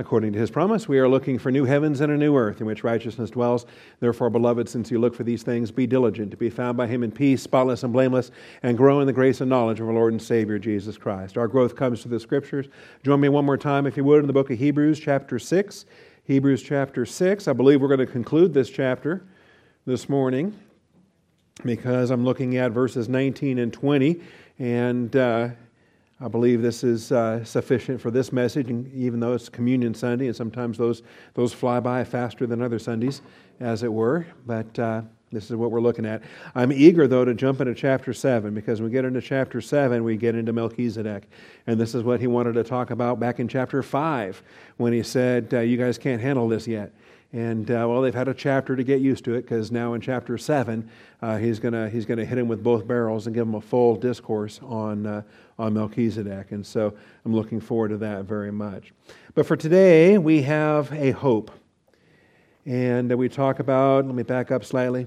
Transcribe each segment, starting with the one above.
According to his promise, we are looking for new heavens and a new earth in which righteousness dwells. Therefore, beloved, since you look for these things, be diligent to be found by him in peace, spotless and blameless, and grow in the grace and knowledge of our Lord and Savior, Jesus Christ. Our growth comes through the scriptures. Join me one more time, if you would, in the book of Hebrews, chapter 6. Hebrews, chapter 6. I believe we're going to conclude this chapter this morning because I'm looking at verses 19 and 20. And. Uh, I believe this is uh, sufficient for this message, and even though it's Communion Sunday, and sometimes those, those fly by faster than other Sundays, as it were. But uh, this is what we're looking at. I'm eager, though, to jump into chapter 7, because when we get into chapter 7, we get into Melchizedek. And this is what he wanted to talk about back in chapter 5, when he said, uh, You guys can't handle this yet. And uh, well, they've had a chapter to get used to it because now in chapter seven, uh, he's going he's gonna hit him with both barrels and give him a full discourse on, uh, on Melchizedek. And so I'm looking forward to that very much. But for today, we have a hope. And we talk about, let me back up slightly.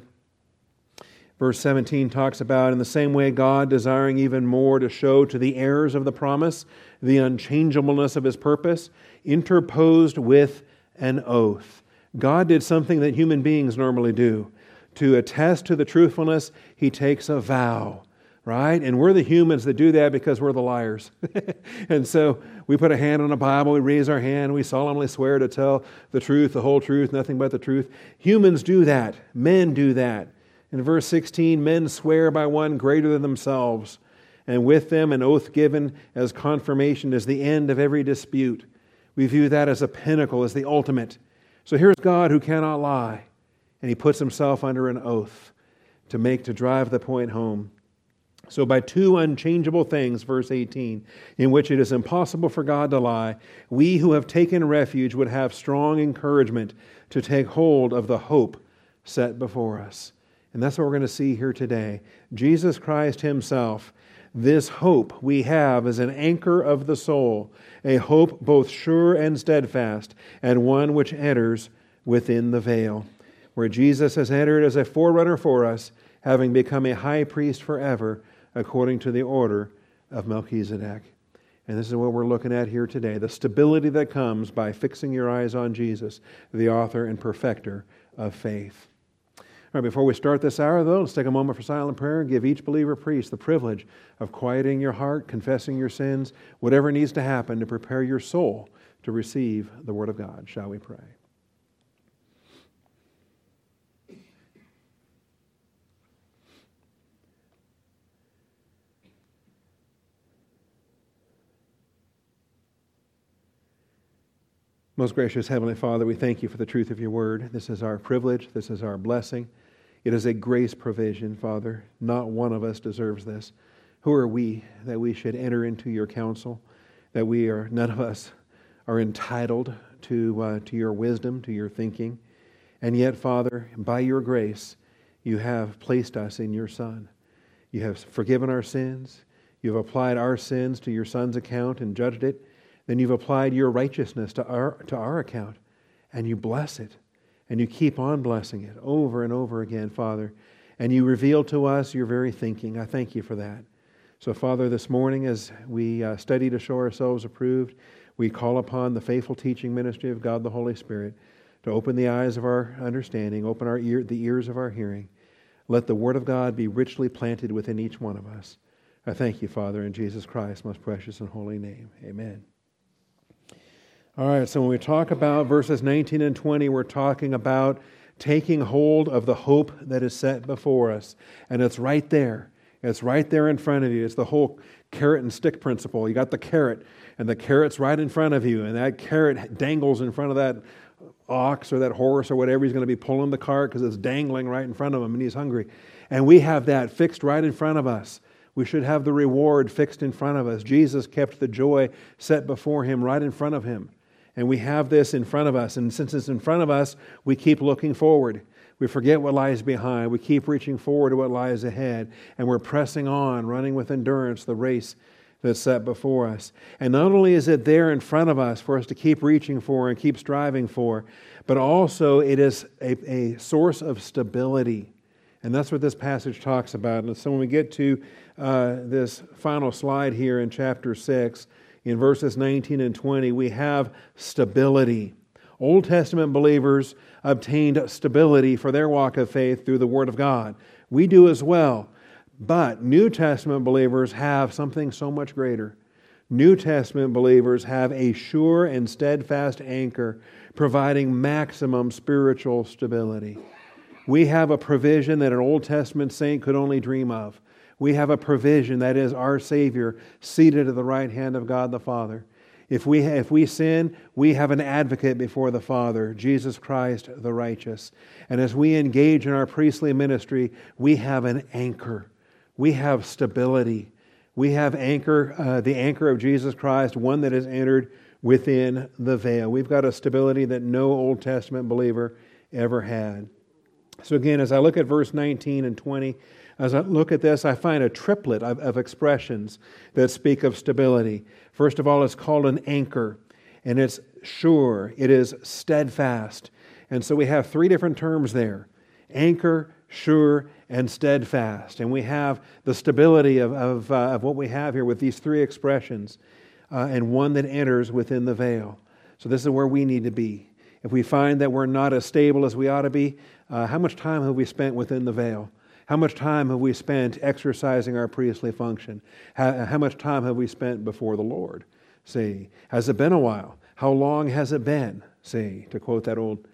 Verse 17 talks about, in the same way, God desiring even more to show to the heirs of the promise the unchangeableness of his purpose, interposed with an oath God did something that human beings normally do. To attest to the truthfulness, he takes a vow, right? And we're the humans that do that because we're the liars. and so we put a hand on a Bible, we raise our hand, we solemnly swear to tell the truth, the whole truth, nothing but the truth. Humans do that, men do that. In verse 16, men swear by one greater than themselves, and with them an oath given as confirmation is the end of every dispute. We view that as a pinnacle, as the ultimate. So here's God who cannot lie, and he puts himself under an oath to make, to drive the point home. So, by two unchangeable things, verse 18, in which it is impossible for God to lie, we who have taken refuge would have strong encouragement to take hold of the hope set before us. And that's what we're going to see here today. Jesus Christ Himself, this hope we have as an anchor of the soul a hope both sure and steadfast, and one which enters within the veil, where Jesus has entered as a forerunner for us, having become a high priest forever, according to the order of Melchizedek. And this is what we're looking at here today the stability that comes by fixing your eyes on Jesus, the author and perfecter of faith. All right, before we start this hour, though, let's take a moment for silent prayer and give each believer priest the privilege of quieting your heart, confessing your sins, whatever needs to happen to prepare your soul to receive the Word of God. Shall we pray? Most gracious Heavenly Father, we thank you for the truth of your word. This is our privilege, this is our blessing. It is a grace provision, Father. Not one of us deserves this. Who are we that we should enter into your counsel? That we are, none of us are entitled to, uh, to your wisdom, to your thinking. And yet, Father, by your grace, you have placed us in your Son. You have forgiven our sins. You've applied our sins to your Son's account and judged it. Then you've applied your righteousness to our, to our account, and you bless it. And you keep on blessing it over and over again, Father. And you reveal to us your very thinking. I thank you for that. So, Father, this morning as we uh, study to show ourselves approved, we call upon the faithful teaching ministry of God the Holy Spirit to open the eyes of our understanding, open our ear, the ears of our hearing. Let the Word of God be richly planted within each one of us. I thank you, Father, in Jesus Christ's most precious and holy name. Amen. All right, so when we talk about verses 19 and 20, we're talking about taking hold of the hope that is set before us. And it's right there. It's right there in front of you. It's the whole carrot and stick principle. You got the carrot, and the carrot's right in front of you, and that carrot dangles in front of that ox or that horse or whatever he's going to be pulling the cart because it's dangling right in front of him and he's hungry. And we have that fixed right in front of us. We should have the reward fixed in front of us. Jesus kept the joy set before him right in front of him. And we have this in front of us. And since it's in front of us, we keep looking forward. We forget what lies behind. We keep reaching forward to what lies ahead. And we're pressing on, running with endurance the race that's set before us. And not only is it there in front of us for us to keep reaching for and keep striving for, but also it is a, a source of stability. And that's what this passage talks about. And so when we get to uh, this final slide here in chapter 6, in verses 19 and 20, we have stability. Old Testament believers obtained stability for their walk of faith through the Word of God. We do as well. But New Testament believers have something so much greater. New Testament believers have a sure and steadfast anchor, providing maximum spiritual stability. We have a provision that an Old Testament saint could only dream of. We have a provision that is our Savior seated at the right hand of God the Father. If we, if we sin, we have an advocate before the Father, Jesus Christ the righteous. And as we engage in our priestly ministry, we have an anchor. We have stability. We have anchor, uh, the anchor of Jesus Christ, one that has entered within the veil. We've got a stability that no Old Testament believer ever had. So, again, as I look at verse 19 and 20, as I look at this, I find a triplet of, of, expressions that speak of stability. First of all, it's called an anchor, and it's sure, it is steadfast. And so we have three different terms there anchor, sure, and steadfast. And we have the stability of, of, uh, of what we have here with these three expressions, uh, and one that enters within the veil. So this is where we need to be. If we find that we're not as stable as we ought to be, uh, how much time have we spent within the veil? How much time have we spent exercising our priestly function? How, how, much time have we spent before the Lord? See, has it been a while? How long has it been? See, to quote that old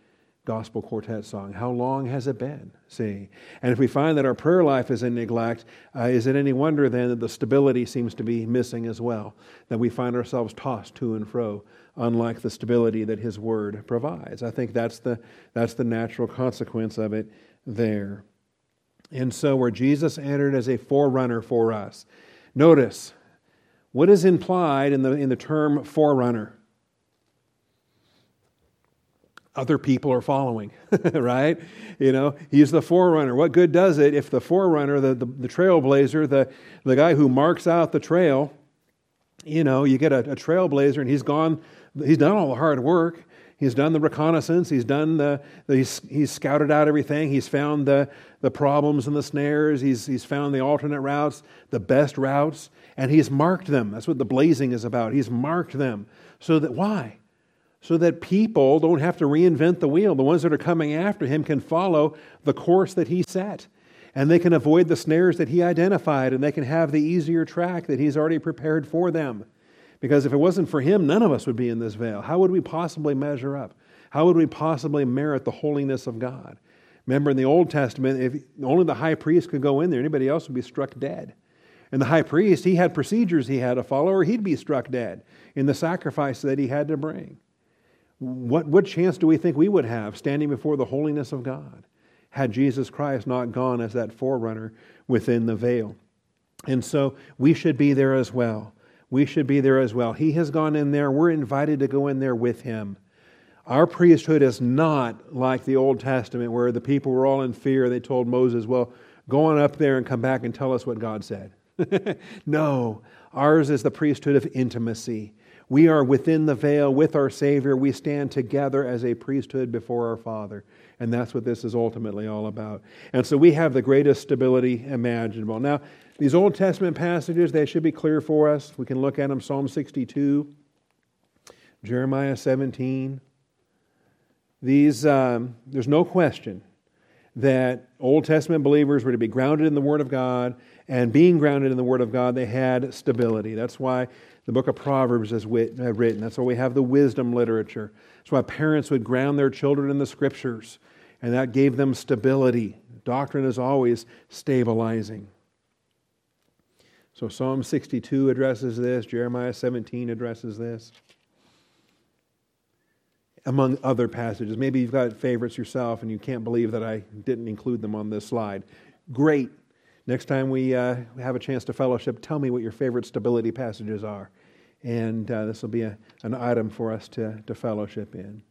gospel quartet song, how long has it been? See, and if we find that our prayer life is in neglect, uh, is it any wonder then that the stability seems to be missing as well? That we find ourselves tossed to and fro, unlike the stability that His Word provides. I think that's the, that's the natural consequence of it there. And so, where Jesus entered as a forerunner for us, notice what is implied in the, in the term forerunner? Other people are following, right? You know, he's the forerunner. What good does it if the forerunner, the, the, the trailblazer, the, the guy who marks out the trail, you know, you get a, a trailblazer and he's gone, he's done all the hard work. He's done the reconnaissance. He's done the, the he's, he's, scouted out everything. He's found the, the problems and the snares. He's, he's found the alternate routes, the best routes, and he's marked them. That's what the blazing is about. He's marked them. So that, why? So that people don't have to reinvent the wheel. The ones that are coming after him can follow the course that he set. And they can avoid the snares that he identified, and they can have the easier track that he's already prepared for them. Because if it wasn't for him, none of us would be in this veil. How would we possibly measure up? How would we possibly merit the holiness of God? Remember in the Old Testament, if only the high priest could go in there, anybody else would be struck dead. And the high priest, he had procedures he had to follow, or he'd be struck dead in the sacrifice that he had to bring. What, what chance do we think we would have standing before the holiness of God had Jesus Christ not gone as that forerunner within the veil? And so we should be there as well we should be there as well. He has gone in there. We're invited to go in there with him. Our priesthood is not like the Old Testament where the people were all in fear. They told Moses, Well, go on up there and come back and tell us what God said. no, ours is the priesthood of intimacy. We are within the veil with our Savior. We stand together as a priesthood before our Father. And that's what this is ultimately all about. And so we have the greatest stability imaginable. Now, these Old Testament passages, they should be clear for us. We can look at them Psalm 62, Jeremiah 17. These, um, there's no question that Old Testament believers were to be grounded in the Word of God, and being grounded in the Word of God, they had stability. That's why the book of Proverbs is written. That's why we have the wisdom literature. That's why parents would ground their children in the Scriptures, and that gave them stability. Doctrine is always stabilizing. So Psalm 62 addresses this, Jeremiah 17 addresses this, among other passages. Maybe you've got favorites yourself and you can't believe that I didn't include them on this slide. Great. Next time we uh, have a chance to fellowship, tell me what your favorite stability passages are. And uh, this will be a, an item for us to, to fellowship in.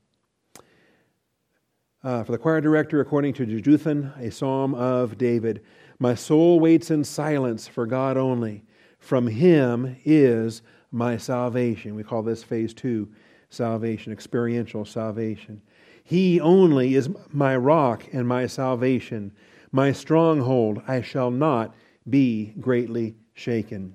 Uh, for the choir director, according to Jeduthun, a psalm of David. My soul waits in silence for God only. From Him is my salvation. We call this phase two salvation, experiential salvation. He only is my rock and my salvation, my stronghold. I shall not be greatly shaken.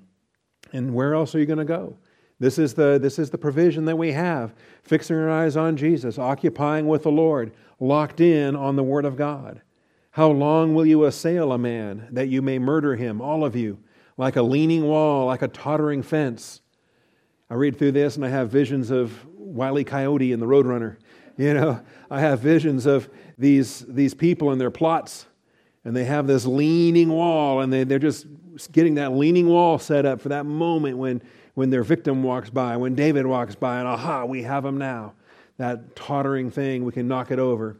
And where else are you going to go? This is the, this is the provision that we have fixing our eyes on Jesus, occupying with the Lord, locked in on the Word of God. How long will you assail a man that you may murder him, all of you, like a leaning wall, like a tottering fence? I read through this and I have visions of Wiley. Coyote and the Roadrunner. You know, I have visions of these, these people and their plots, and they have this leaning wall, and they, they're just getting that leaning wall set up for that moment when, when their victim walks by, when David walks by, and aha, we have him now. That tottering thing, we can knock it over.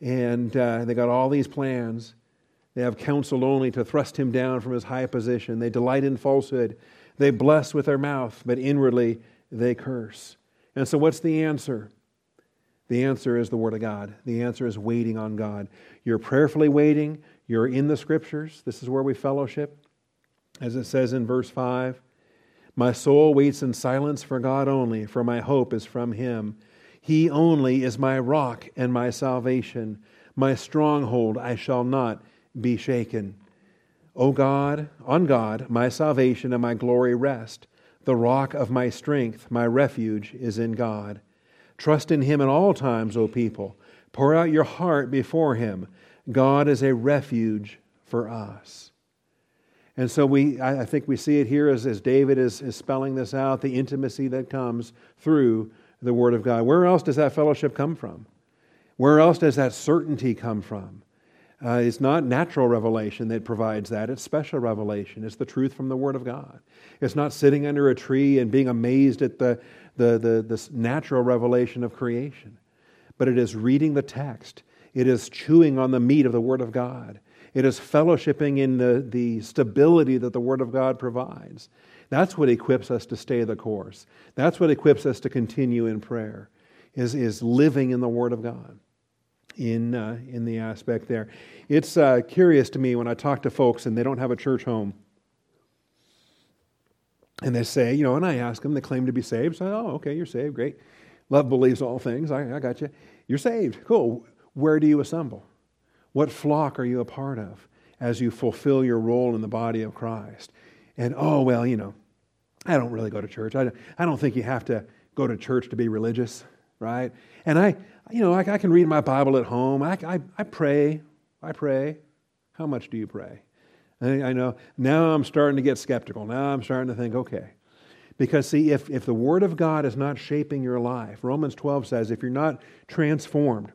And uh, they got all these plans. They have counsel only to thrust him down from his high position. They delight in falsehood. They bless with their mouth, but inwardly they curse. And so, what's the answer? The answer is the Word of God. The answer is waiting on God. You're prayerfully waiting. You're in the Scriptures. This is where we fellowship. As it says in verse 5 My soul waits in silence for God only, for my hope is from Him. He only is my rock and my salvation, my stronghold. I shall not be shaken. O God, on God, my salvation and my glory rest. The rock of my strength, my refuge is in God. Trust in him at all times, O people. Pour out your heart before him. God is a refuge for us. And so we, I think we see it here as, as David is, is spelling this out, the intimacy that comes through the Word of God. Where else does that fellowship come from? Where else does that certainty come from? Uh, it's not natural revelation that provides that, it's special revelation. It's the truth from the Word of God. It's not sitting under a tree and being amazed at the, the, the, the natural revelation of creation, but it is reading the text, it is chewing on the meat of the Word of God, it is fellowshipping in the, the stability that the Word of God provides. That's what equips us to stay the course. That's what equips us to continue in prayer, is, is living in the Word of God in, uh, in the aspect there. It's uh, curious to me when I talk to folks and they don't have a church home. And they say, you know, and I ask them, they claim to be saved. So, oh, okay, you're saved, great. Love believes all things. I, I got you. You're saved. Cool. Where do you assemble? What flock are you a part of as you fulfill your role in the body of Christ? And, oh, well, you know, I don't really go to church. I don't, I don't think you have to go to church to be religious, right? And I, you know, I, I can read my Bible at home. I, I, I pray. I pray. How much do you pray? I, I know now I'm starting to get skeptical. Now I'm starting to think, okay. Because, see, if, if the Word of God is not shaping your life, Romans 12 says, if you're not transformed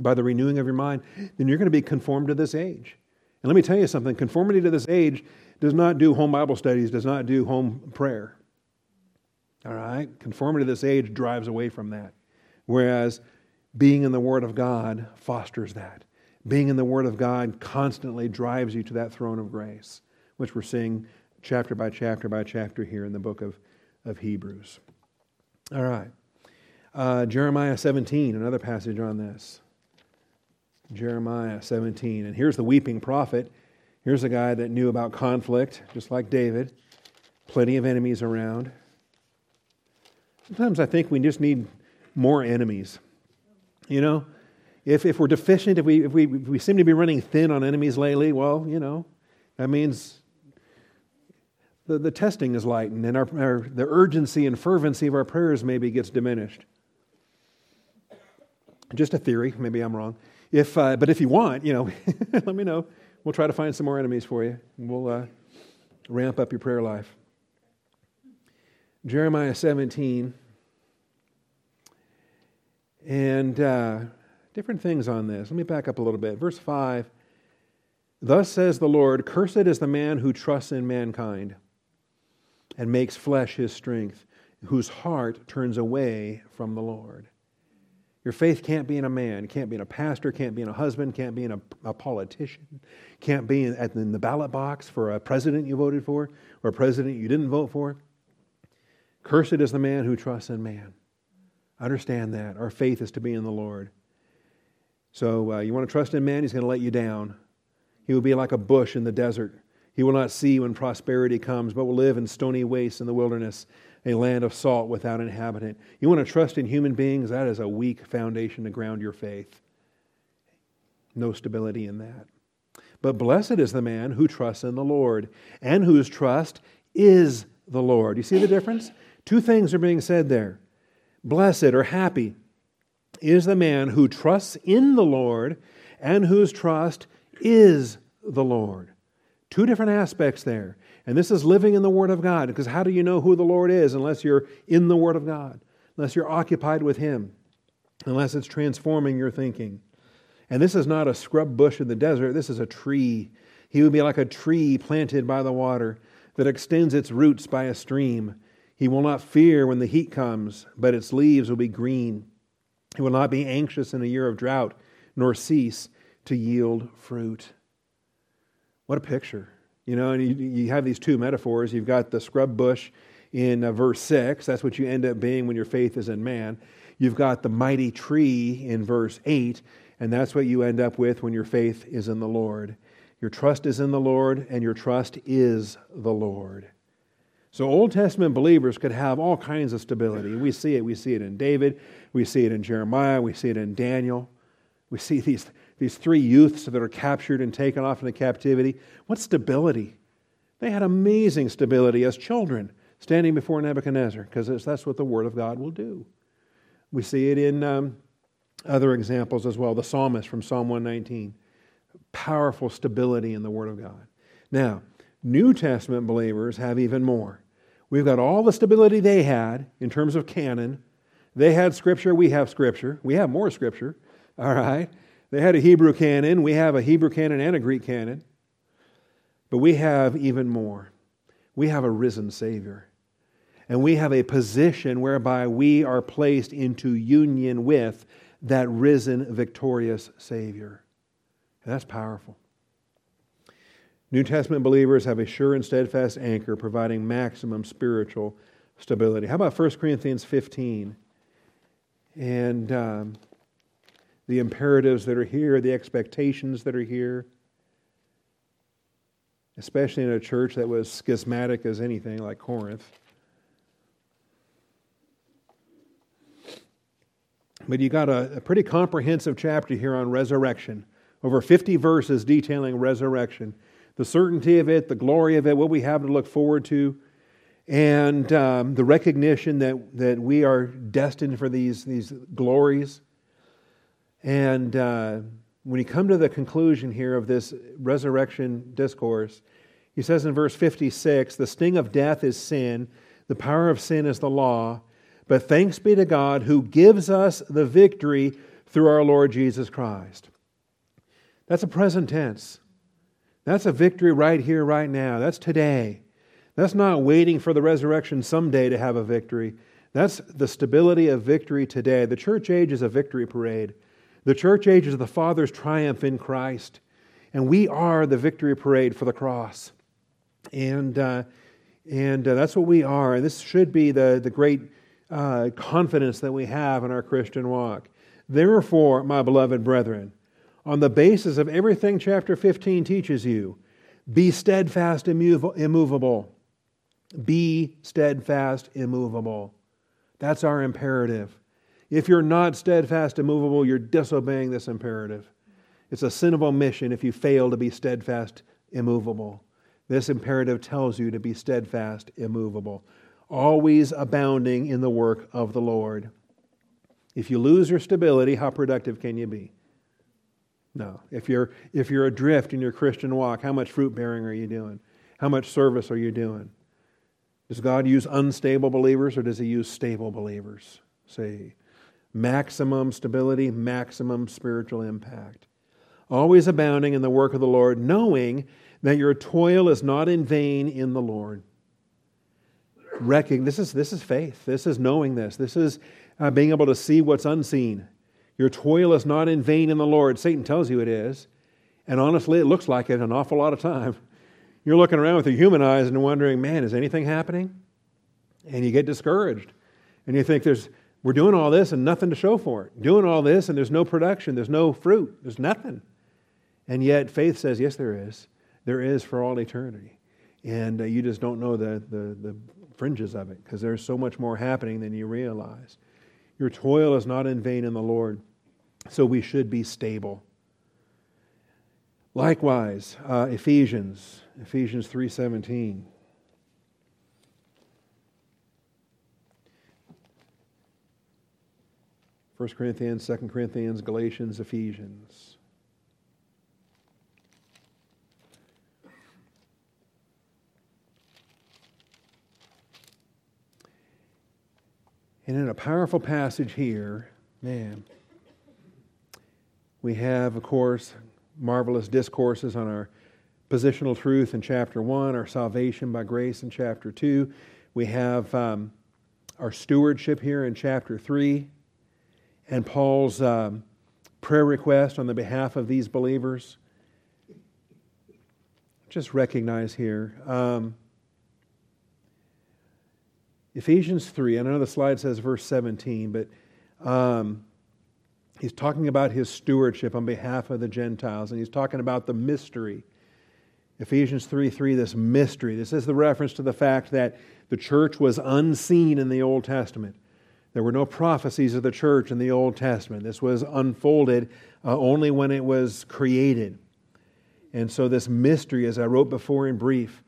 by the renewing of your mind, then you're going to be conformed to this age. And let me tell you something conformity to this age does not do home Bible studies, does not do home prayer. All right? Conformity to this age drives away from that. Whereas being in the Word of God fosters that. Being in the Word of God constantly drives you to that throne of grace, which we're seeing chapter by chapter by chapter here in the book of, of Hebrews. All right. Uh, Jeremiah 17, another passage on this. Jeremiah 17. And here's the weeping prophet. Here's a guy that knew about conflict, just like David. Plenty of enemies around. Sometimes I think we just need more enemies. You know, if, if we're deficient, if we, if, we, if we seem to be running thin on enemies lately, well, you know, that means the, the testing is lightened and our, our, the urgency and fervency of our prayers maybe gets diminished. Just a theory, maybe I'm wrong. If, uh, but if you want, you know, let me know. We'll try to find some more enemies for you. We'll uh, ramp up your prayer life. Jeremiah 17 and uh, different things on this. Let me back up a little bit. Verse 5 Thus says the Lord, Cursed is the man who trusts in mankind and makes flesh his strength, whose heart turns away from the Lord. Your faith can't be in a man, can't be in a pastor, can't be in a husband, can't be in a, a politician, can't be in, in the ballot box for a president you voted for or a president you didn't vote for. Cursed is the man who trusts in man. Understand that. Our faith is to be in the Lord. So uh, you want to trust in man, he's going to let you down. He will be like a bush in the desert. He will not see when prosperity comes, but will live in stony wastes in the wilderness, a land of salt without inhabitant. You want to trust in human beings? That is a weak foundation to ground your faith. No stability in that. But blessed is the man who trusts in the Lord, and whose trust is the Lord. You see the difference? Two things are being said there. Blessed or happy is the man who trusts in the Lord and whose trust is the Lord. Two different aspects there. And this is living in the Word of God, because how do you know who the Lord is unless you're in the Word of God, unless you're occupied with Him, unless it's transforming your thinking? And this is not a scrub bush in the desert, this is a tree. He would be like a tree planted by the water that extends its roots by a stream. He will not fear when the heat comes, but its leaves will be green. He will not be anxious in a year of drought, nor cease to yield fruit. What a picture. You know, and you, you have these two metaphors. You've got the scrub bush in uh, verse 6. That's what you end up being when your faith is in man. You've got the mighty tree in verse 8, and that's what you end up with when your faith is in the Lord. Your trust is in the Lord, and your trust is the Lord. So, Old Testament believers could have all kinds of stability. We see it. We see it in David. We see it in Jeremiah. We see it in Daniel. We see these these three youths that are captured and taken off into captivity. What stability! They had amazing stability as children standing before Nebuchadnezzar, because that's what the Word of God will do. We see it in um, other examples as well. The psalmist from Psalm 119. Powerful stability in the Word of God. Now, New Testament believers have even more. We've got all the stability they had in terms of canon. They had Scripture, we have Scripture. We have more Scripture, all right? They had a Hebrew canon. We have a Hebrew canon and a Greek canon. But we have even more. We have a risen Savior. And we have a position whereby we are placed into union with that risen, victorious Savior. And that's powerful. New Testament believers have a sure and steadfast anchor providing maximum spiritual stability. How about 1 Corinthians 15? And um, the imperatives that are here, the expectations that are here, especially in a church that was schismatic as anything like Corinth. But you got a, a pretty comprehensive chapter here on resurrection, over 50 verses detailing resurrection, the certainty of it, the glory of it, what we have to look forward to, and um, the recognition that, that we are destined for these, these glories. And uh, when you come to the conclusion here of this resurrection discourse, he says in verse 56 the sting of death is sin, the power of sin is the law, but thanks be to God who gives us the victory through our Lord Jesus Christ. That's a present tense. That's a victory right here, right now. That's today. That's not waiting for the resurrection someday to have a victory. That's the stability of victory today. The church age is a victory parade. The church age is the Father's triumph in Christ, and we are the victory parade for the cross. And, uh, and uh, that's what we are. And this should be the, the great uh, confidence that we have in our Christian walk. Therefore, my beloved brethren, on the basis of everything chapter 15 teaches you, be steadfast, immovable. Be steadfast, immovable. That's our imperative. If you're not steadfast, immovable, you're disobeying this imperative. It's a sin of omission if you fail to be steadfast, immovable. This imperative tells you to be steadfast, immovable, always abounding in the work of the Lord. If you lose your stability, how productive can you be? No. If you're, if you're adrift in your Christian walk, how much fruit bearing are you doing? How much service are you doing? Does God use unstable believers or does He use stable believers? Say, maximum stability, maximum spiritual impact. Always abounding in the work of the Lord, knowing that your toil is not in vain in the Lord. Recking, this is, this is faith. This is knowing this. This is uh, being able to see what's unseen. Your toil is not in vain in the Lord. Satan tells you it is. And honestly, it looks like it an awful lot of time. You're looking around with your human eyes and wondering, man, is anything happening? And you get discouraged. And you think there's, we're doing all this and nothing to show for it. Doing all this and there's no production, there's no fruit, there's nothing. And yet faith says, yes, there is. There is for all eternity. And uh, you just don't know the, the, the fringes of it because there's so much more happening than you realize. Your toil is not in vain in the Lord, so we should be stable. Likewise, uh, Ephesians, Ephesians 3:17. 1 Corinthians, 2 Corinthians, Galatians, Ephesians. And in a powerful passage here, man, we have, of course, marvelous discourses on our positional truth in chapter 1, our salvation by grace in chapter 2. We have um, our stewardship here in chapter 3, and Paul's um, prayer request on the behalf of these believers. Just recognize here. Um, Ephesians 3, I know the slide says verse 17, but um, he's talking about his stewardship on behalf of the Gentiles, and he's talking about the mystery. Ephesians 3 3, this mystery. This is the reference to the fact that the church was unseen in the Old Testament. There were no prophecies of the church in the Old Testament. This was unfolded uh, only when it was created. And so, this mystery, as I wrote before in brief,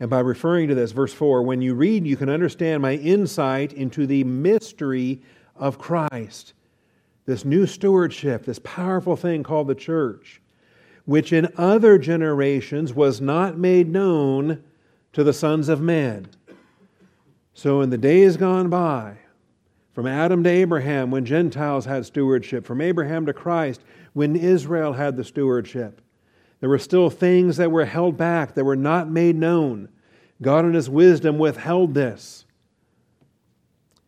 and by referring to this, verse 4, when you read, you can understand my insight into the mystery of Christ. This new stewardship, this powerful thing called the church, which in other generations was not made known to the sons of men. So, in the days gone by, from Adam to Abraham, when Gentiles had stewardship, from Abraham to Christ, when Israel had the stewardship, there were still things that were held back, that were not made known. God, in His wisdom, withheld this.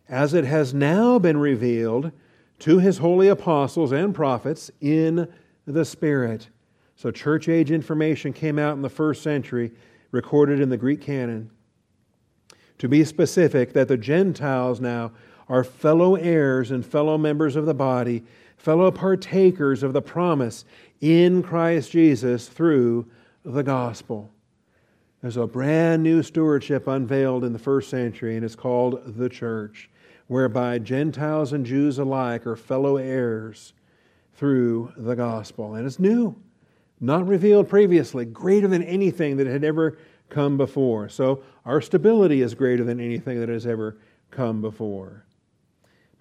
As it has now been revealed to His holy apostles and prophets in the Spirit. So, church age information came out in the first century, recorded in the Greek canon. To be specific, that the Gentiles now are fellow heirs and fellow members of the body, fellow partakers of the promise in Christ Jesus through the gospel. There's a brand new stewardship unveiled in the first century, and it's called the church, whereby Gentiles and Jews alike are fellow heirs through the gospel. And it's new, not revealed previously, greater than anything that had ever come before. So our stability is greater than anything that has ever come before.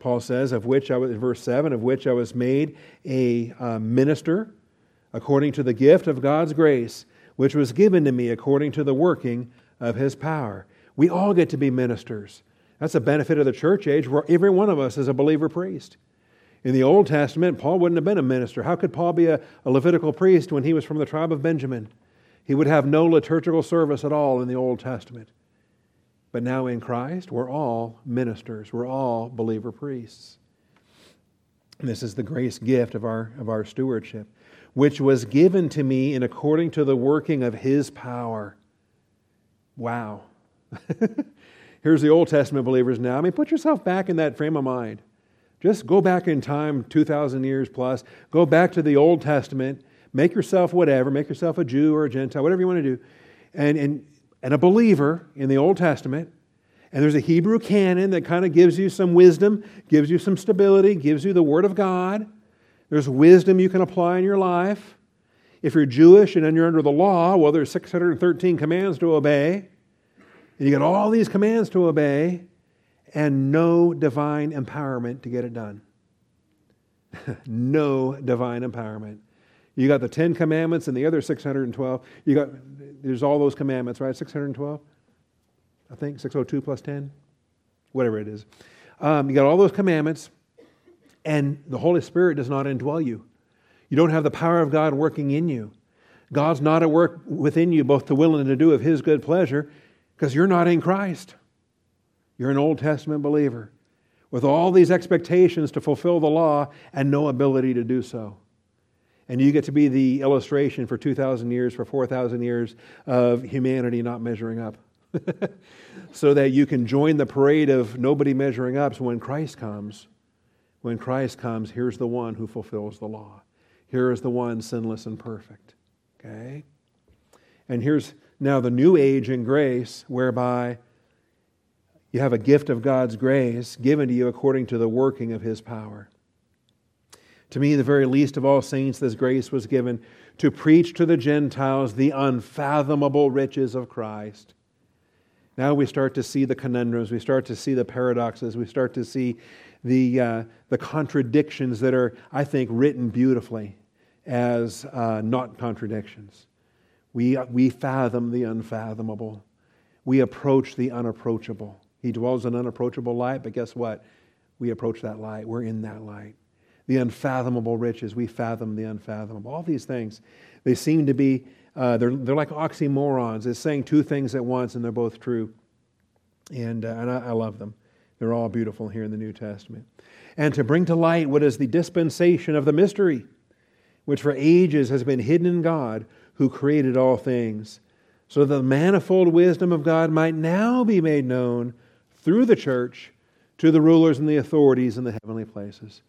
Paul says, of which I was, in verse 7, of which I was made a uh, minister according to the gift of God's grace, which was given to me according to the working of his power. We all get to be ministers. That's a benefit of the church age where every one of us is a believer priest. In the Old Testament, Paul wouldn't have been a minister. How could Paul be a, a Levitical priest when he was from the tribe of Benjamin? He would have no liturgical service at all in the Old Testament. But now in Christ, we're all ministers, we're all believer priests. And this is the grace gift of our, of our stewardship, which was given to me in according to the working of his power. Wow. Here's the Old Testament believers now. I mean, put yourself back in that frame of mind. Just go back in time, 2,000 years plus. Go back to the Old Testament. Make yourself whatever. Make yourself a Jew or a Gentile, whatever you want to do. And, and and a believer in the Old Testament, and there's a Hebrew canon that kind of gives you some wisdom, gives you some stability, gives you the Word of God. There's wisdom you can apply in your life. If you're Jewish and then you're under the law, well, there's 613 commands to obey. And you got all these commands to obey and no divine empowerment to get it done. no divine empowerment. You got the Ten Commandments and the other 612. You got there's all those commandments, right? 612, I think, 602 plus 10, whatever it is. Um, you got all those commandments, and the Holy Spirit does not indwell you. You don't have the power of God working in you. God's not at work within you, both to will and to do of His good pleasure, because you're not in Christ. You're an Old Testament believer with all these expectations to fulfill the law and no ability to do so. And you get to be the illustration for 2,000 years, for 4,000 years of humanity not measuring up. so that you can join the parade of nobody measuring up. So when Christ comes, when Christ comes, here's the one who fulfills the law. Here is the one sinless and perfect. Okay? And here's now the new age in grace whereby you have a gift of God's grace given to you according to the working of his power. To me, the very least of all saints, this grace was given to preach to the Gentiles the unfathomable riches of Christ. Now we start to see the conundrums, we start to see the paradoxes, we start to see the, uh, the contradictions that are, I think, written beautifully as uh, not contradictions. We, we fathom the unfathomable. We approach the unapproachable. He dwells in unapproachable light, but guess what? We approach that light. We're in that light. The unfathomable riches, we fathom the unfathomable. All these things, they seem to be, uh, they're, they're like oxymorons. It's saying two things at once, and they're both true. And, uh, and I, I love them. They're all beautiful here in the New Testament. And to bring to light what is the dispensation of the mystery, which for ages has been hidden in God who created all things, so that the manifold wisdom of God might now be made known through the church to the rulers and the authorities in the heavenly places.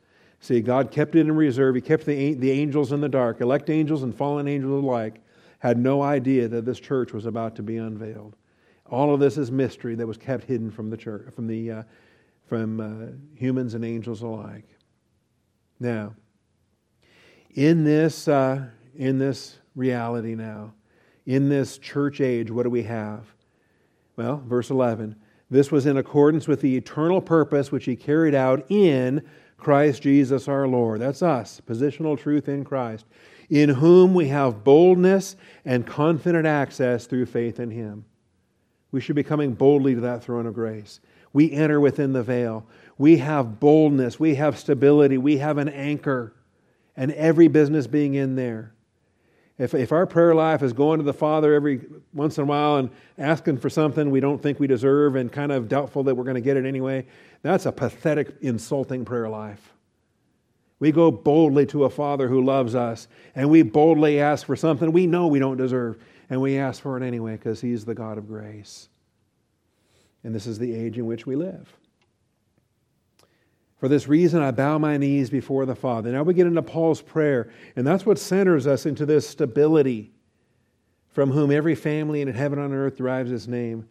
See, God kept it in reserve. He kept the, the angels in the dark. Elect angels and fallen angels alike had no idea that this church was about to be unveiled. All of this is mystery that was kept hidden from the church, from the uh, from uh, humans and angels alike. Now, in this uh, in this reality now. In this church age, what do we have? Well, verse 11. This was in accordance with the eternal purpose which he carried out in Christ Jesus our Lord. That's us, positional truth in Christ, in whom we have boldness and confident access through faith in him. We should be coming boldly to that throne of grace. We enter within the veil. We have boldness. We have stability. We have an anchor, and every business being in there. If, if our prayer life is going to the Father every once in a while and asking for something we don't think we deserve and kind of doubtful that we're going to get it anyway, that's a pathetic, insulting prayer life. We go boldly to a Father who loves us, and we boldly ask for something we know we don't deserve, and we ask for it anyway because He's the God of grace. And this is the age in which we live. For this reason, I bow my knees before the Father. Now we get into Paul's prayer, and that's what centers us into this stability from whom every family in heaven and on earth derives its name,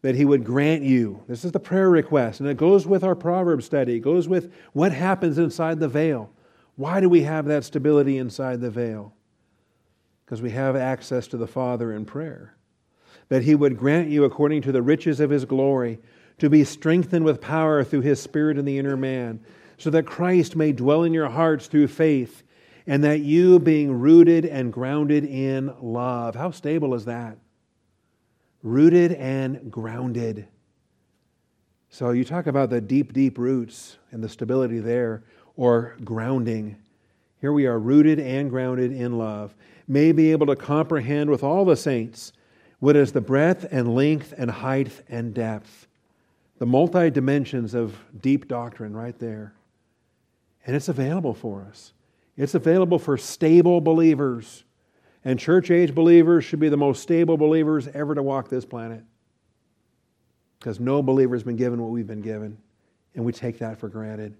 that he would grant you. This is the prayer request, and it goes with our proverb study, it goes with what happens inside the veil. Why do we have that stability inside the veil? Because we have access to the Father in prayer. That he would grant you according to the riches of his glory to be strengthened with power through his Spirit in the inner man, so that Christ may dwell in your hearts through faith, and that you, being rooted and grounded in love. How stable is that? Rooted and grounded. So you talk about the deep, deep roots and the stability there, or grounding. Here we are rooted and grounded in love, may be able to comprehend with all the saints what is the breadth and length and height and depth the multi dimensions of deep doctrine right there. And it's available for us. It's available for stable believers. And church age believers should be the most stable believers ever to walk this planet. Because no believer has been given what we've been given. And we take that for granted.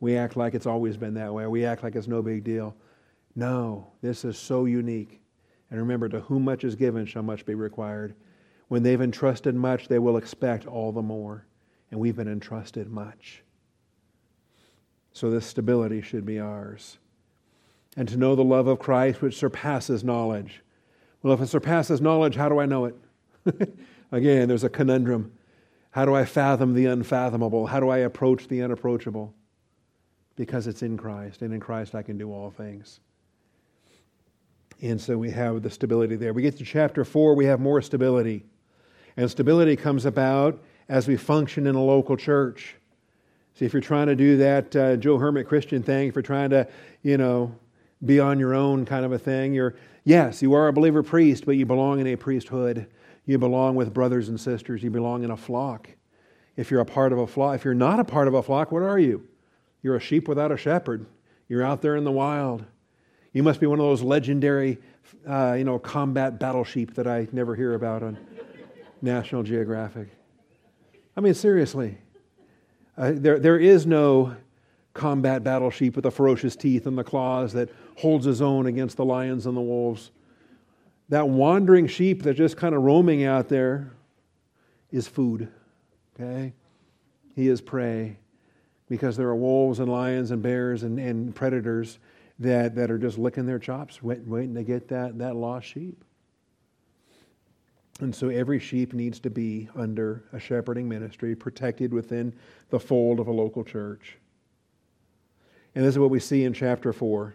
We act like it's always been that way. We act like it's no big deal. No, this is so unique. And remember, to whom much is given shall much be required. When they've entrusted much, they will expect all the more and we've been entrusted much. So this stability should be ours. And to know the love of Christ which surpasses knowledge. Well, if it surpasses knowledge, how do I know it? Again, there's a conundrum. How do I fathom the unfathomable? How do I approach the unapproachable? Because it's in Christ, and in Christ I can do all things. And so we have the stability there. We get to chapter 4, we have more stability. And stability comes about as we function in a local church. See, if you're trying to do that uh, Joe Hermit Christian thing, if you're trying to, you know, be on your own kind of a thing, you're, yes, you are a believer priest, but you belong in a priesthood. You belong with brothers and sisters. You belong in a flock. If you're a part of a flock, if you're not a part of a flock, what are you? You're a sheep without a shepherd. You're out there in the wild. You must be one of those legendary, uh, you know, combat battle sheep that I never hear about on National Geographic. I mean, seriously. Uh, there, there is no combat battle sheep with the ferocious teeth and the claws that holds his own against the lions and the wolves. That wandering sheep that's just kind of roaming out there is food. Okay? He is prey because there are wolves and lions and bears and, and predators that, that are just licking their chops, wait, waiting to get that, that lost sheep. And so every sheep needs to be under a shepherding ministry, protected within the fold of a local church. And this is what we see in chapter 4.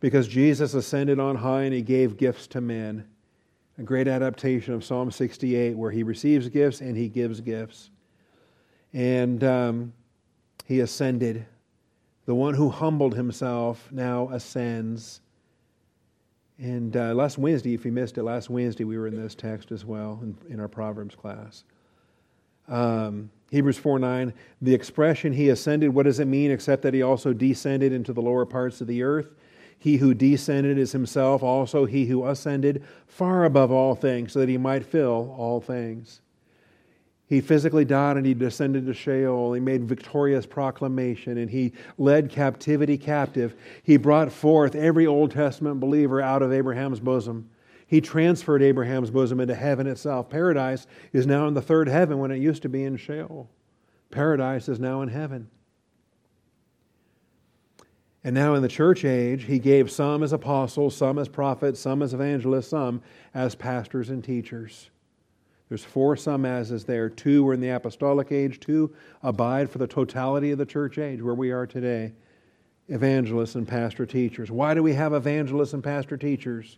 Because Jesus ascended on high and he gave gifts to men. A great adaptation of Psalm 68, where he receives gifts and he gives gifts. And um, he ascended. The one who humbled himself now ascends. And uh, last Wednesday, if you missed it, last Wednesday we were in this text as well in, in our Proverbs class. Um, Hebrews 4 9, the expression he ascended, what does it mean except that he also descended into the lower parts of the earth? He who descended is himself also he who ascended far above all things, so that he might fill all things. He physically died and he descended to Sheol. He made victorious proclamation and he led captivity captive. He brought forth every Old Testament believer out of Abraham's bosom. He transferred Abraham's bosom into heaven itself. Paradise is now in the third heaven when it used to be in Sheol. Paradise is now in heaven. And now in the church age, he gave some as apostles, some as prophets, some as evangelists, some as pastors and teachers. There's four some ases there. Two were in the apostolic age, two abide for the totality of the church age, where we are today evangelists and pastor teachers. Why do we have evangelists and pastor teachers?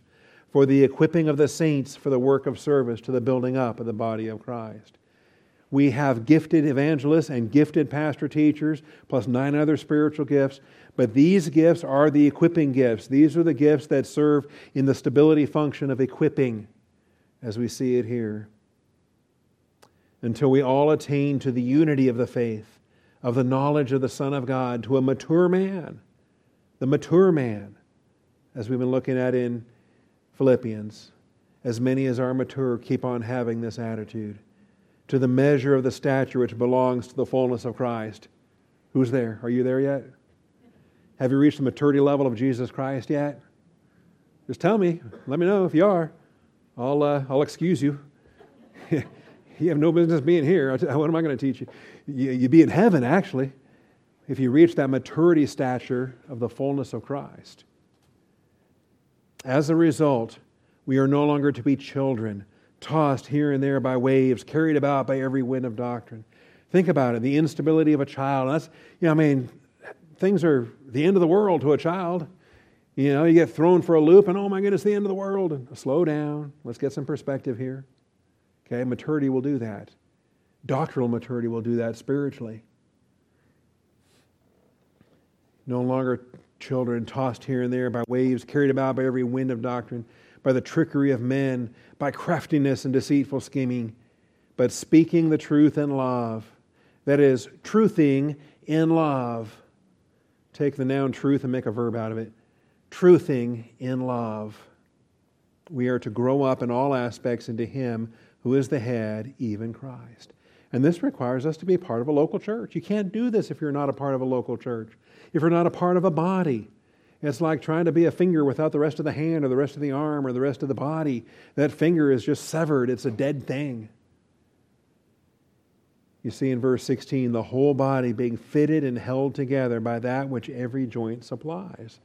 For the equipping of the saints for the work of service to the building up of the body of Christ. We have gifted evangelists and gifted pastor teachers, plus nine other spiritual gifts. But these gifts are the equipping gifts. These are the gifts that serve in the stability function of equipping, as we see it here until we all attain to the unity of the faith, of the knowledge of the Son of God, to a mature man, the mature man, as we've been looking at in Philippians. As many as are mature keep on having this attitude. To the measure of the stature which belongs to the fullness of Christ. Who's there? Are you there yet? Have you reached the maturity level of Jesus Christ yet? Just tell me. Let me know if you are. I'll, uh, I'll excuse you. you have no business being here. What am I going to teach you? you? You'd be in heaven, actually, if you reach that maturity stature of the fullness of Christ. As a result, we are no longer to be children, tossed here and there by waves, carried about by every wind of doctrine. Think about it the instability of a child. That's, you know, I mean, things are the end of the world to a child. You know, you get thrown for a loop, and oh my goodness, the end of the world. Slow down. Let's get some perspective here. Okay, maturity will do that. Doctrinal maturity will do that spiritually. No longer children tossed here and there by waves, carried about by every wind of doctrine, by the trickery of men, by craftiness and deceitful scheming, but speaking the truth in love. That is, truthing in love. Take the noun truth and make a verb out of it. Truthing in love. We are to grow up in all aspects into Him who is the head, even Christ. And this requires us to be part of a local church. You can't do this if you're not a part of a local church, if you're not a part of a body. It's like trying to be a finger without the rest of the hand or the rest of the arm or the rest of the body. That finger is just severed, it's a dead thing. You see in verse 16, the whole body being fitted and held together by that which every joint supplies,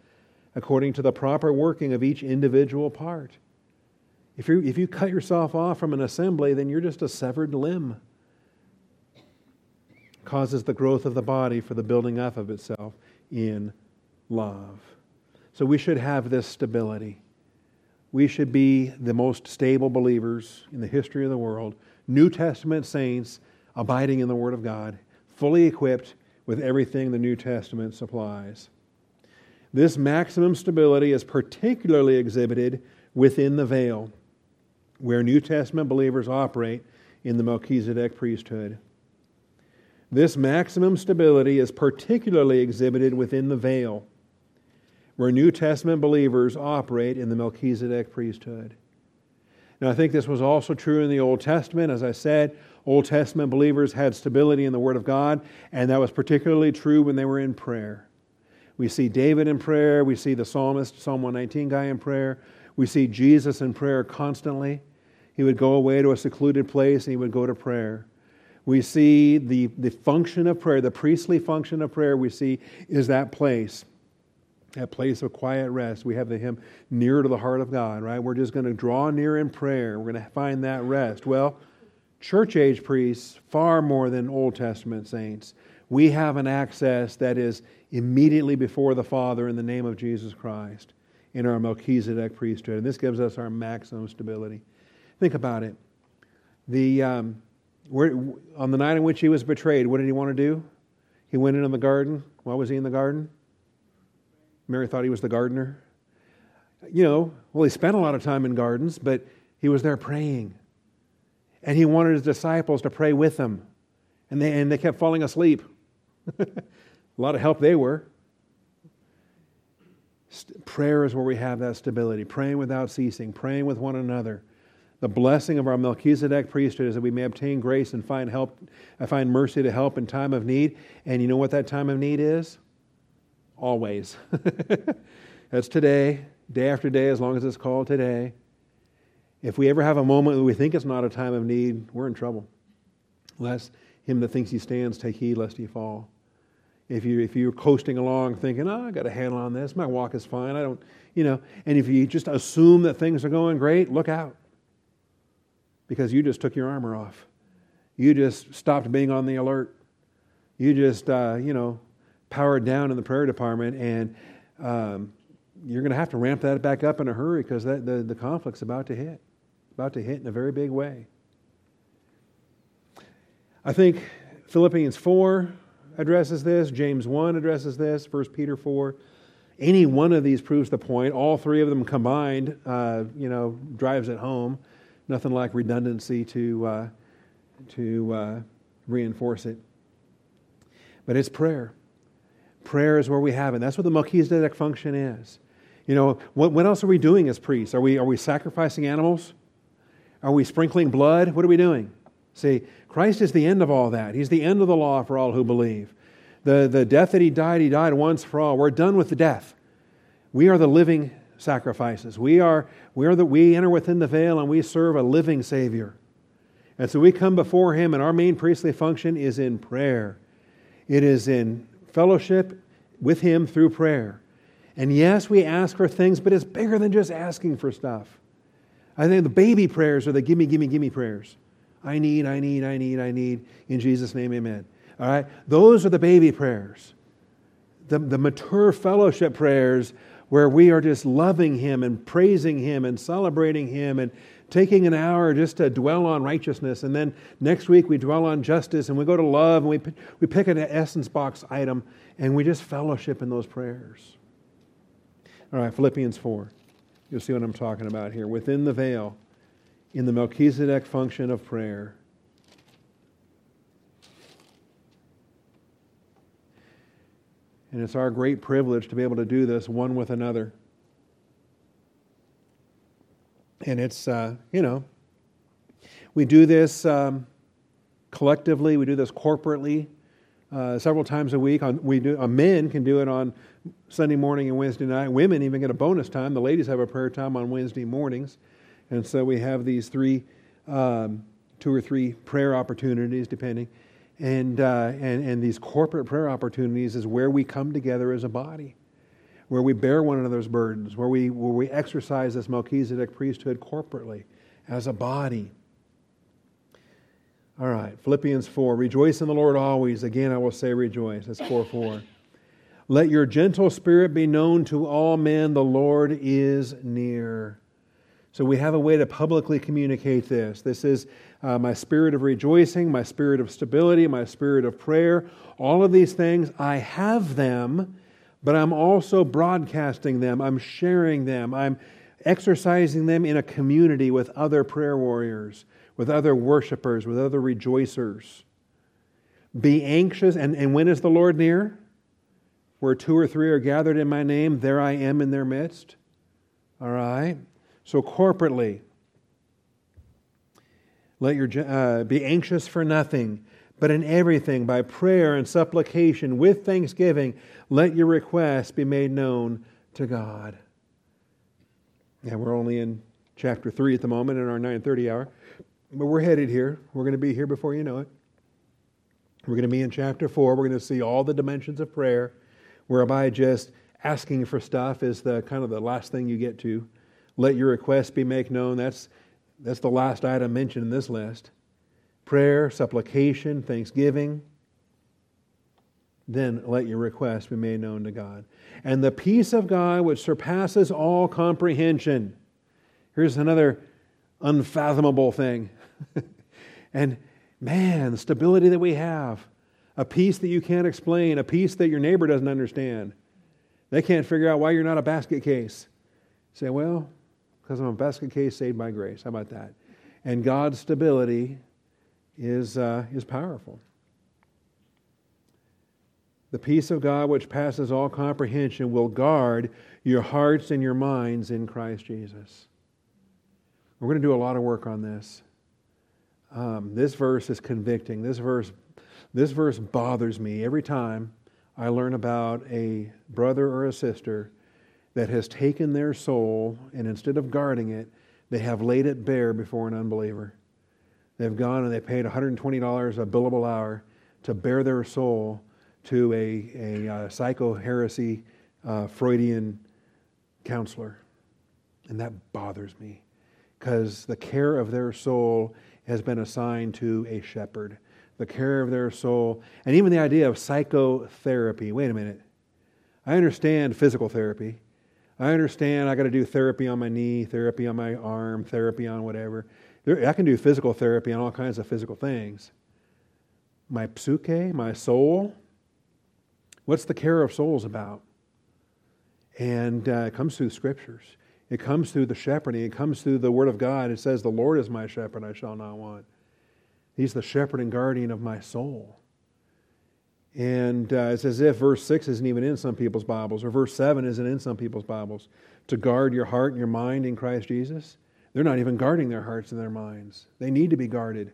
according to the proper working of each individual part. If you, if you cut yourself off from an assembly, then you're just a severed limb. Causes the growth of the body for the building up of itself in love. So we should have this stability. We should be the most stable believers in the history of the world, New Testament saints abiding in the Word of God, fully equipped with everything the New Testament supplies. This maximum stability is particularly exhibited within the veil where New Testament believers operate in the Melchizedek priesthood. This maximum stability is particularly exhibited within the veil, where New Testament believers operate in the Melchizedek priesthood. Now, I think this was also true in the Old Testament. As I said, Old Testament believers had stability in the Word of God, and that was particularly true when they were in prayer. We see David in prayer, we see the psalmist, Psalm 119 guy in prayer, we see Jesus in prayer constantly. He would go away to a secluded place and he would go to prayer. We see the, the function of prayer, the priestly function of prayer, we see is that place that place of quiet rest. We have the hymn near to the heart of God, right? We're just going to draw near in prayer. We're going to find that rest. Well, church age priests, far more than Old Testament saints, we have an access that is immediately before the Father in the name of Jesus Christ in our Melchizedek priesthood. And this gives us our maximum stability. Think about it. The, um, where, on the night in which he was betrayed, what did he want to do? He went into the garden. Why was he in the garden? Mary thought he was the gardener. You know, well, he spent a lot of time in gardens, but he was there praying. And he wanted his disciples to pray with him. And they, and they kept falling asleep. a lot of help they were. Prayer is where we have that stability, praying without ceasing, praying with one another. The blessing of our Melchizedek priesthood is that we may obtain grace and find help, uh, find mercy to help in time of need. And you know what that time of need is? always. That's today, day after day, as long as it's called today. If we ever have a moment that we think it's not a time of need, we're in trouble. Lest him that thinks he stands take heed lest he fall. If, you, if you're coasting along thinking, oh, I got a handle on this, my walk is fine, I don't, you know, and if you just assume that things are going great, look out. Because you just took your armor off. You just stopped being on the alert. You just, uh, you know, powered down in the prayer department, and um, you're going to have to ramp that back up in a hurry because the, the conflict's about to hit, about to hit in a very big way. I think Philippians 4 addresses this, James 1 addresses this, 1 Peter 4. Any one of these proves the point. All three of them combined, uh, you know, drives it home. Nothing like redundancy to, uh, to uh, reinforce it. But it's prayer. Prayer is where we have it. That's what the Melchizedek function is. You know, what, what else are we doing as priests? Are we, are we sacrificing animals? Are we sprinkling blood? What are we doing? See, Christ is the end of all that. He's the end of the law for all who believe. The, the death that he died, he died once for all. We're done with the death. We are the living sacrifices. We are, we are the, we enter within the veil and we serve a living Savior. And so we come before him, and our main priestly function is in prayer. It is in fellowship with Him through prayer. And yes, we ask for things, but it's bigger than just asking for stuff. I think the baby prayers are the gimme, gimme, gimme prayers. I need, I need, I need, I need. In Jesus' name, amen. All right? Those are the baby prayers. The, the mature fellowship prayers where we are just loving Him and praising Him and celebrating Him and taking an hour just to dwell on righteousness. And then next week we dwell on justice and we go to love and we, we pick an essence box item and we just fellowship in those prayers. All right, Philippians 4. You'll see what I'm talking about here. Within the veil, in the Melchizedek function of prayer. And it's our great privilege to be able to do this one with another. And it's, uh, you know, we do this um, collectively, we do this corporately uh, several times a week. On, we do, uh, men can do it on Sunday morning and Wednesday night. Women even get a bonus time. The ladies have a prayer time on Wednesday mornings. And so we have these three, um, two or three prayer opportunities, depending. And, uh, and, and these corporate prayer opportunities is where we come together as a body where we bear one another's burdens, where we, where we exercise this Melchizedek priesthood corporately as a body. All right, Philippians 4. Rejoice in the Lord always. Again, I will say rejoice. That's 4 4. Let your gentle spirit be known to all men. The Lord is near. So we have a way to publicly communicate this. This is uh, my spirit of rejoicing, my spirit of stability, my spirit of prayer. All of these things, I have them but I'm also broadcasting them, I'm sharing them, I'm exercising them in a community with other prayer warriors, with other worshipers, with other rejoicers. Be anxious, and, and when is the Lord near? Where two or three are gathered in my name, there I am in their midst. All right? So, corporately, let your, uh, be anxious for nothing, but in everything, by prayer and supplication, with thanksgiving, let your requests be made known to God. Yeah, we're only in chapter 3 at the moment in our 9:30 hour, but we're headed here. We're going to be here before you know it. We're going to be in chapter 4. We're going to see all the dimensions of prayer whereby just asking for stuff is the kind of the last thing you get to. Let your requests be made known. That's, that's the last item mentioned in this list. Prayer, supplication, thanksgiving. Then let your requests be made known to God. And the peace of God, which surpasses all comprehension. Here's another unfathomable thing. and man, the stability that we have, a peace that you can't explain, a peace that your neighbor doesn't understand. They can't figure out why you're not a basket case. Say, well, because I'm a basket case saved by grace. How about that? And God's stability is, uh, is powerful. The peace of God, which passes all comprehension, will guard your hearts and your minds in Christ Jesus. We're going to do a lot of work on this. Um, this verse is convicting. This verse, this verse bothers me every time I learn about a brother or a sister that has taken their soul and instead of guarding it, they have laid it bare before an unbeliever. They've gone and they paid $120 a billable hour to bare their soul to a, a, a uh, psycho heresy uh, Freudian counselor. And that bothers me because the care of their soul has been assigned to a shepherd. The care of their soul, and even the idea of psychotherapy. Wait a minute. I understand physical therapy. I understand I got to do therapy on my knee, therapy on my arm, therapy on whatever. I can do physical therapy on all kinds of physical things. My psyche, my soul, what's the care of souls about? And uh, it comes through the scriptures. It comes through the shepherding. It comes through the Word of God. It says, The Lord is my shepherd, I shall not want. He's the shepherd and guardian of my soul. And uh, it's as if verse 6 isn't even in some people's Bibles, or verse 7 isn't in some people's Bibles. To guard your heart and your mind in Christ Jesus. They're not even guarding their hearts and their minds. They need to be guarded.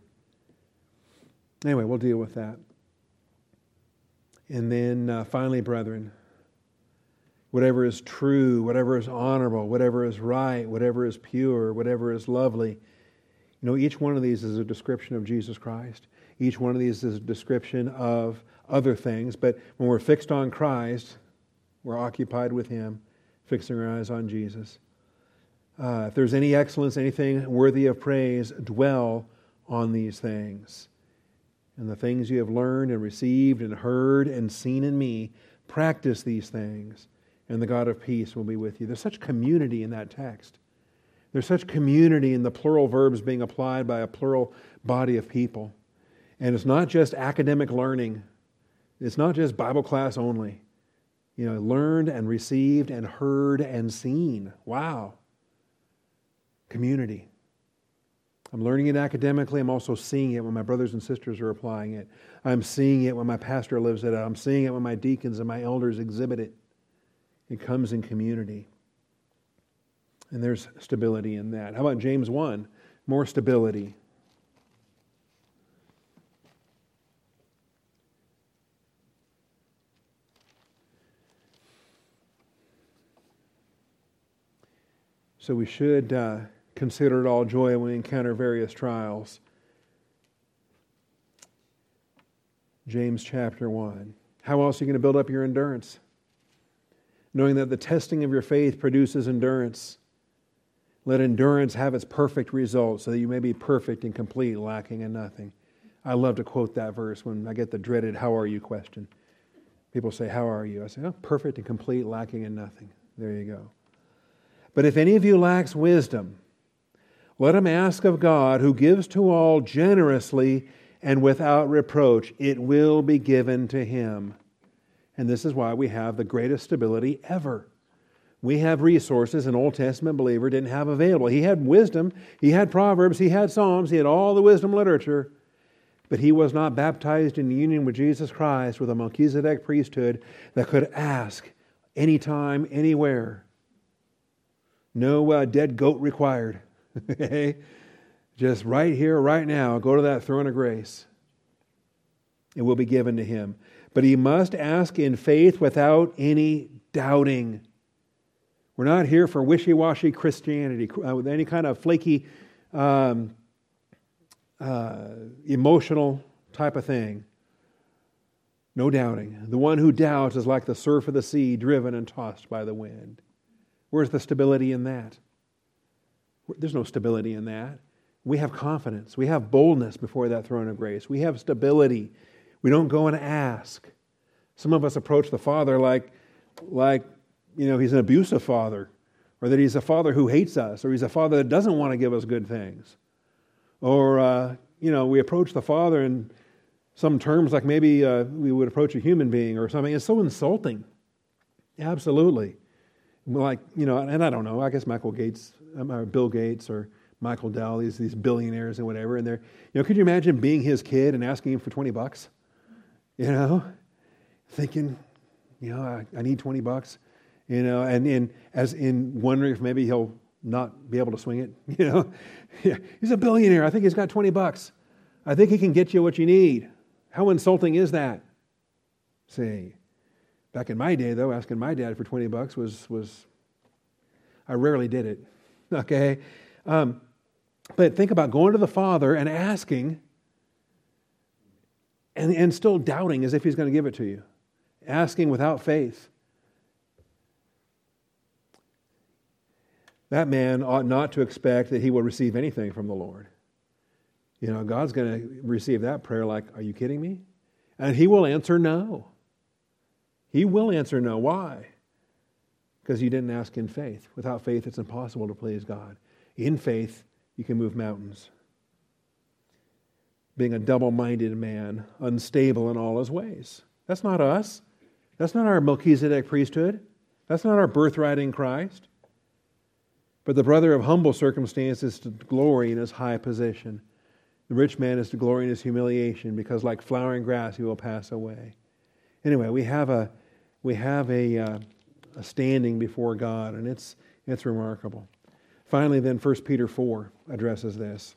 Anyway, we'll deal with that. And then uh, finally, brethren, whatever is true, whatever is honorable, whatever is right, whatever is pure, whatever is lovely. You know, each one of these is a description of Jesus Christ. Each one of these is a description of other things. But when we're fixed on Christ, we're occupied with Him, fixing our eyes on Jesus. Uh, if there's any excellence, anything worthy of praise, dwell on these things. And the things you have learned and received and heard and seen in me, practice these things and the God of peace will be with you. There's such community in that text. There's such community in the plural verbs being applied by a plural body of people. And it's not just academic learning, it's not just Bible class only. You know, learned and received and heard and seen. Wow. Community. I'm learning it academically. I'm also seeing it when my brothers and sisters are applying it. I'm seeing it when my pastor lives it out. I'm seeing it when my deacons and my elders exhibit it. It comes in community. And there's stability in that. How about James 1? More stability. So we should uh, consider it all joy when we encounter various trials. James chapter 1. How else are you going to build up your endurance? knowing that the testing of your faith produces endurance. Let endurance have its perfect result so that you may be perfect and complete, lacking in nothing. I love to quote that verse when I get the dreaded, How are you question. People say, How are you? I say, oh, Perfect and complete, lacking in nothing. There you go. But if any of you lacks wisdom, let him ask of God, who gives to all generously and without reproach. It will be given to him. And this is why we have the greatest stability ever. We have resources an Old Testament believer didn't have available. He had wisdom, he had Proverbs, he had Psalms, he had all the wisdom literature, but he was not baptized in union with Jesus Christ with a Melchizedek priesthood that could ask anytime, anywhere. No uh, dead goat required. Just right here, right now, go to that throne of grace. It will be given to him but he must ask in faith without any doubting. We're not here for wishy washy Christianity, uh, with any kind of flaky, um, uh, emotional type of thing. No doubting. The one who doubts is like the surf of the sea, driven and tossed by the wind. Where's the stability in that? There's no stability in that. We have confidence. We have boldness before that throne of grace. We have stability. We don't go and ask. Some of us approach the Father like, like you know, he's an abusive father, or that he's a father who hates us, or he's a father that doesn't want to give us good things. Or, uh, you know, we approach the Father in some terms like maybe uh, we would approach a human being or something. It's so insulting. Absolutely. Like, you know, and I don't know, I guess Michael Gates, um, or Bill Gates, or Michael Dell, these, these billionaires and whatever, and they're, you know, could you imagine being his kid and asking him for 20 bucks? You know, thinking, you know, I, I need 20 bucks, you know, and in, as in wondering if maybe he'll not be able to swing it, you know. Yeah, he's a billionaire. I think he's got 20 bucks. I think he can get you what you need. How insulting is that? See, back in my day, though, asking my dad for 20 bucks was, was I rarely did it, okay? Um, but think about going to the Father and asking and, and still doubting as if He's going to give it to you, asking without faith. That man ought not to expect that he will receive anything from the Lord. You know, God's going to receive that prayer like, Are you kidding me? And he will answer no. He will answer no. Why? Because you didn't ask in faith. Without faith, it's impossible to please God. In faith, you can move mountains. Being a double minded man, unstable in all his ways. That's not us. That's not our Melchizedek priesthood. That's not our birthright in Christ. But the brother of humble circumstances to glory in his high position. The rich man is to glory in his humiliation because, like flowering grass, he will pass away. Anyway, we have a, we have a, uh, a standing before God, and it's, it's remarkable. Finally, then, 1 Peter 4 addresses this.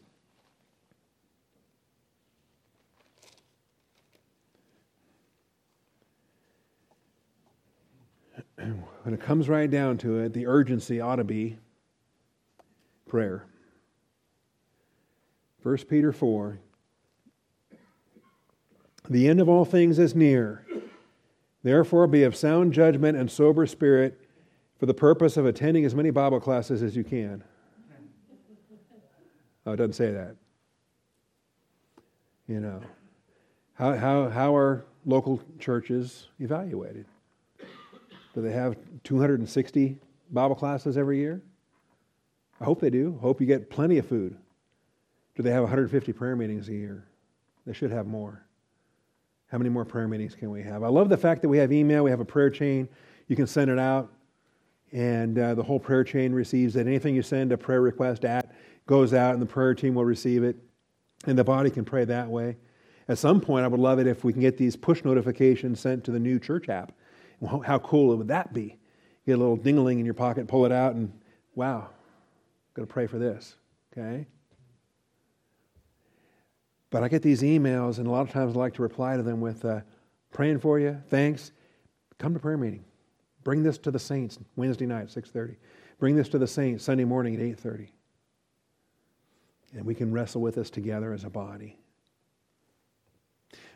When it comes right down to it, the urgency ought to be prayer. 1 Peter 4. The end of all things is near. Therefore, be of sound judgment and sober spirit for the purpose of attending as many Bible classes as you can. Oh, it doesn't say that. You know, how, how, how are local churches evaluated? Do they have 260 Bible classes every year? I hope they do. Hope you get plenty of food. Do they have 150 prayer meetings a year? They should have more. How many more prayer meetings can we have? I love the fact that we have email, we have a prayer chain. You can send it out, and uh, the whole prayer chain receives it. Anything you send a prayer request at goes out, and the prayer team will receive it, and the body can pray that way. At some point, I would love it if we can get these push notifications sent to the new church app. How cool would that be? Get a little dingling in your pocket, pull it out, and wow, i going to pray for this. Okay? But I get these emails, and a lot of times I like to reply to them with uh, praying for you, thanks. Come to prayer meeting. Bring this to the saints Wednesday night, at 6.30. Bring this to the saints Sunday morning at 8.30. And we can wrestle with this together as a body.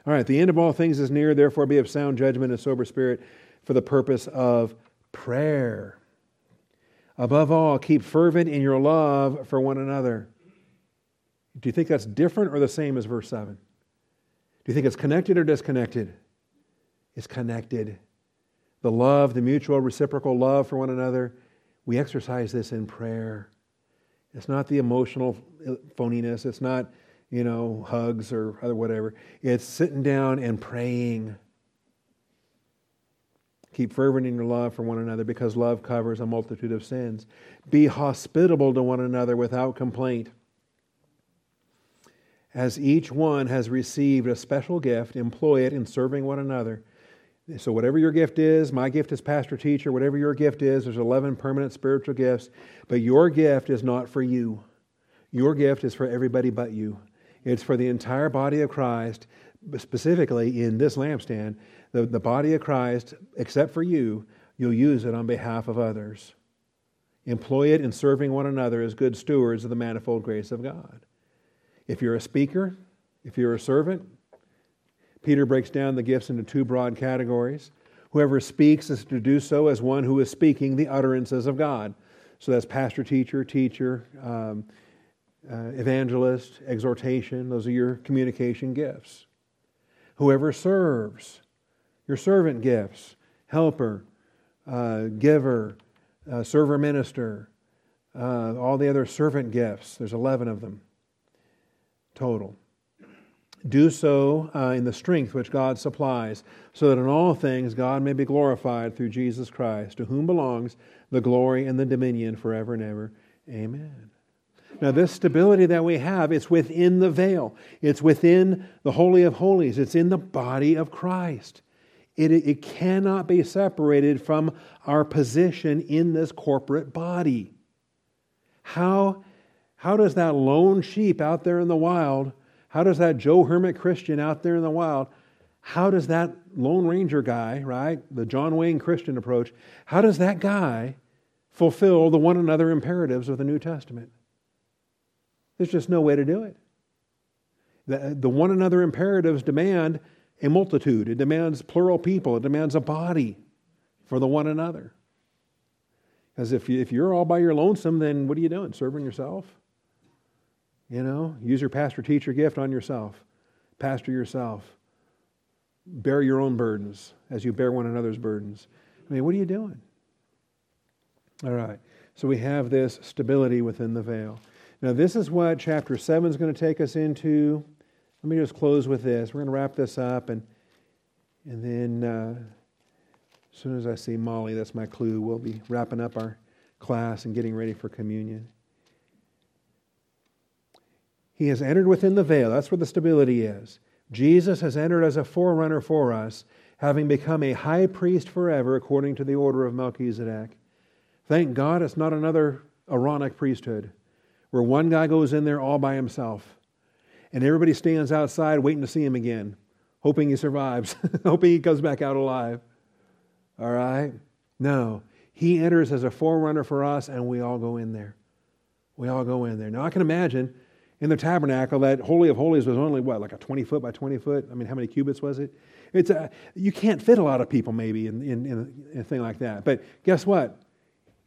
All right, the end of all things is near, therefore be of sound judgment and sober spirit for the purpose of prayer. Above all, keep fervent in your love for one another. Do you think that's different or the same as verse 7? Do you think it's connected or disconnected? It's connected. The love, the mutual reciprocal love for one another, we exercise this in prayer. It's not the emotional phoniness. It's not, you know, hugs or other whatever. It's sitting down and praying. Keep fervent in your love for one another because love covers a multitude of sins. Be hospitable to one another without complaint. As each one has received a special gift, employ it in serving one another. So, whatever your gift is, my gift is pastor teacher, whatever your gift is, there's 11 permanent spiritual gifts, but your gift is not for you. Your gift is for everybody but you. It's for the entire body of Christ, specifically in this lampstand, the, the body of Christ, except for you, you'll use it on behalf of others. Employ it in serving one another as good stewards of the manifold grace of God. If you're a speaker, if you're a servant, Peter breaks down the gifts into two broad categories. Whoever speaks is to do so as one who is speaking the utterances of God. So that's pastor, teacher, teacher, um, uh, evangelist, exhortation. Those are your communication gifts. Whoever serves, your servant gifts, helper, uh, giver, uh, server minister, uh, all the other servant gifts. There's 11 of them total. Do so uh, in the strength which God supplies, so that in all things God may be glorified through Jesus Christ, to whom belongs the glory and the dominion forever and ever. Amen. Now, this stability that we have, it's within the veil. It's within the Holy of Holies. It's in the body of Christ. It, it cannot be separated from our position in this corporate body. How, how does that lone sheep out there in the wild how does that Joe Hermit Christian out there in the wild, how does that Lone Ranger guy, right, the John Wayne Christian approach, how does that guy fulfill the one another imperatives of the New Testament? There's just no way to do it. The, the one another imperatives demand a multitude, it demands plural people, it demands a body for the one another. Because if, you, if you're all by your lonesome, then what are you doing? Serving yourself? You know, use your pastor teacher gift on yourself. Pastor yourself. Bear your own burdens as you bear one another's burdens. I mean, what are you doing? All right. So we have this stability within the veil. Now, this is what chapter 7 is going to take us into. Let me just close with this. We're going to wrap this up, and, and then uh, as soon as I see Molly, that's my clue, we'll be wrapping up our class and getting ready for communion. He has entered within the veil. That's where the stability is. Jesus has entered as a forerunner for us, having become a high priest forever according to the order of Melchizedek. Thank God it's not another Aaronic priesthood where one guy goes in there all by himself and everybody stands outside waiting to see him again, hoping he survives, hoping he comes back out alive. All right? No. He enters as a forerunner for us, and we all go in there. We all go in there. Now, I can imagine in the tabernacle, that Holy of Holies was only what, like a 20 foot by 20 foot? I mean, how many cubits was it? It's a, you can't fit a lot of people maybe in, in, in, in a thing like that. But guess what?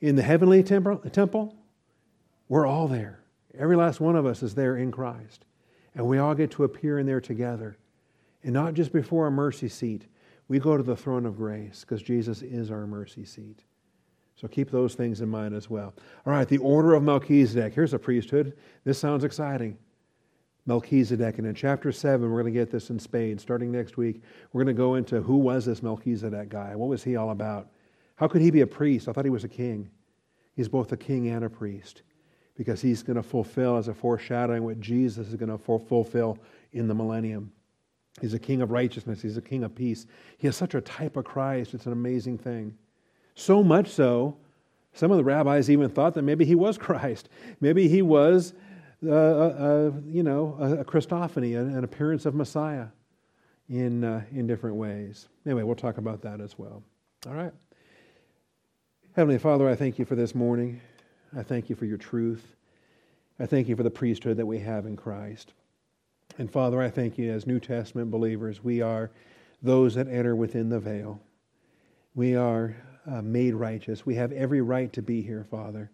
In the heavenly temple, temple, we're all there. Every last one of us is there in Christ. And we all get to appear in there together. And not just before a mercy seat. We go to the throne of grace because Jesus is our mercy seat. So keep those things in mind as well. All right, the order of Melchizedek. Here's a priesthood. This sounds exciting. Melchizedek. And in chapter 7, we're going to get this in spades. Starting next week, we're going to go into who was this Melchizedek guy? What was he all about? How could he be a priest? I thought he was a king. He's both a king and a priest because he's going to fulfill, as a foreshadowing, what Jesus is going to fulfill in the millennium. He's a king of righteousness, he's a king of peace. He has such a type of Christ. It's an amazing thing. So much so, some of the rabbis even thought that maybe he was Christ. Maybe he was, uh, uh, uh, you know, a, Christophany, an, appearance of Messiah in, uh, in different ways. Anyway, we'll talk about that as well. All right. Heavenly Father, I thank you for this morning. I thank you for your truth. I thank you for the priesthood that we have in Christ. And Father, I thank you as New Testament believers, we are those that enter within the veil. We are uh, made righteous. We have every right to be here, Father.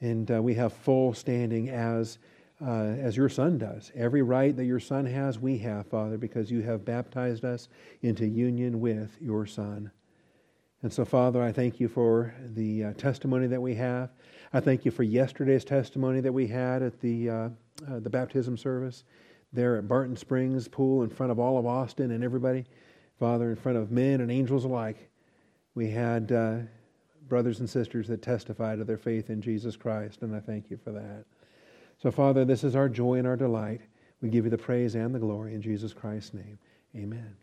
And uh, we have full standing as, uh, as your Son does. Every right that your Son has, we have, Father, because you have baptized us into union with your Son. And so, Father, I thank you for the uh, testimony that we have. I thank you for yesterday's testimony that we had at the, uh, uh, the baptism service there at Barton Springs Pool in front of all of Austin and everybody. Father, in front of men and angels alike we had uh, brothers and sisters that testified to their faith in Jesus Christ, and I thank you for that. So, Father, this is our joy and our delight. We give you the praise and the glory in Jesus Christ's name. Amen.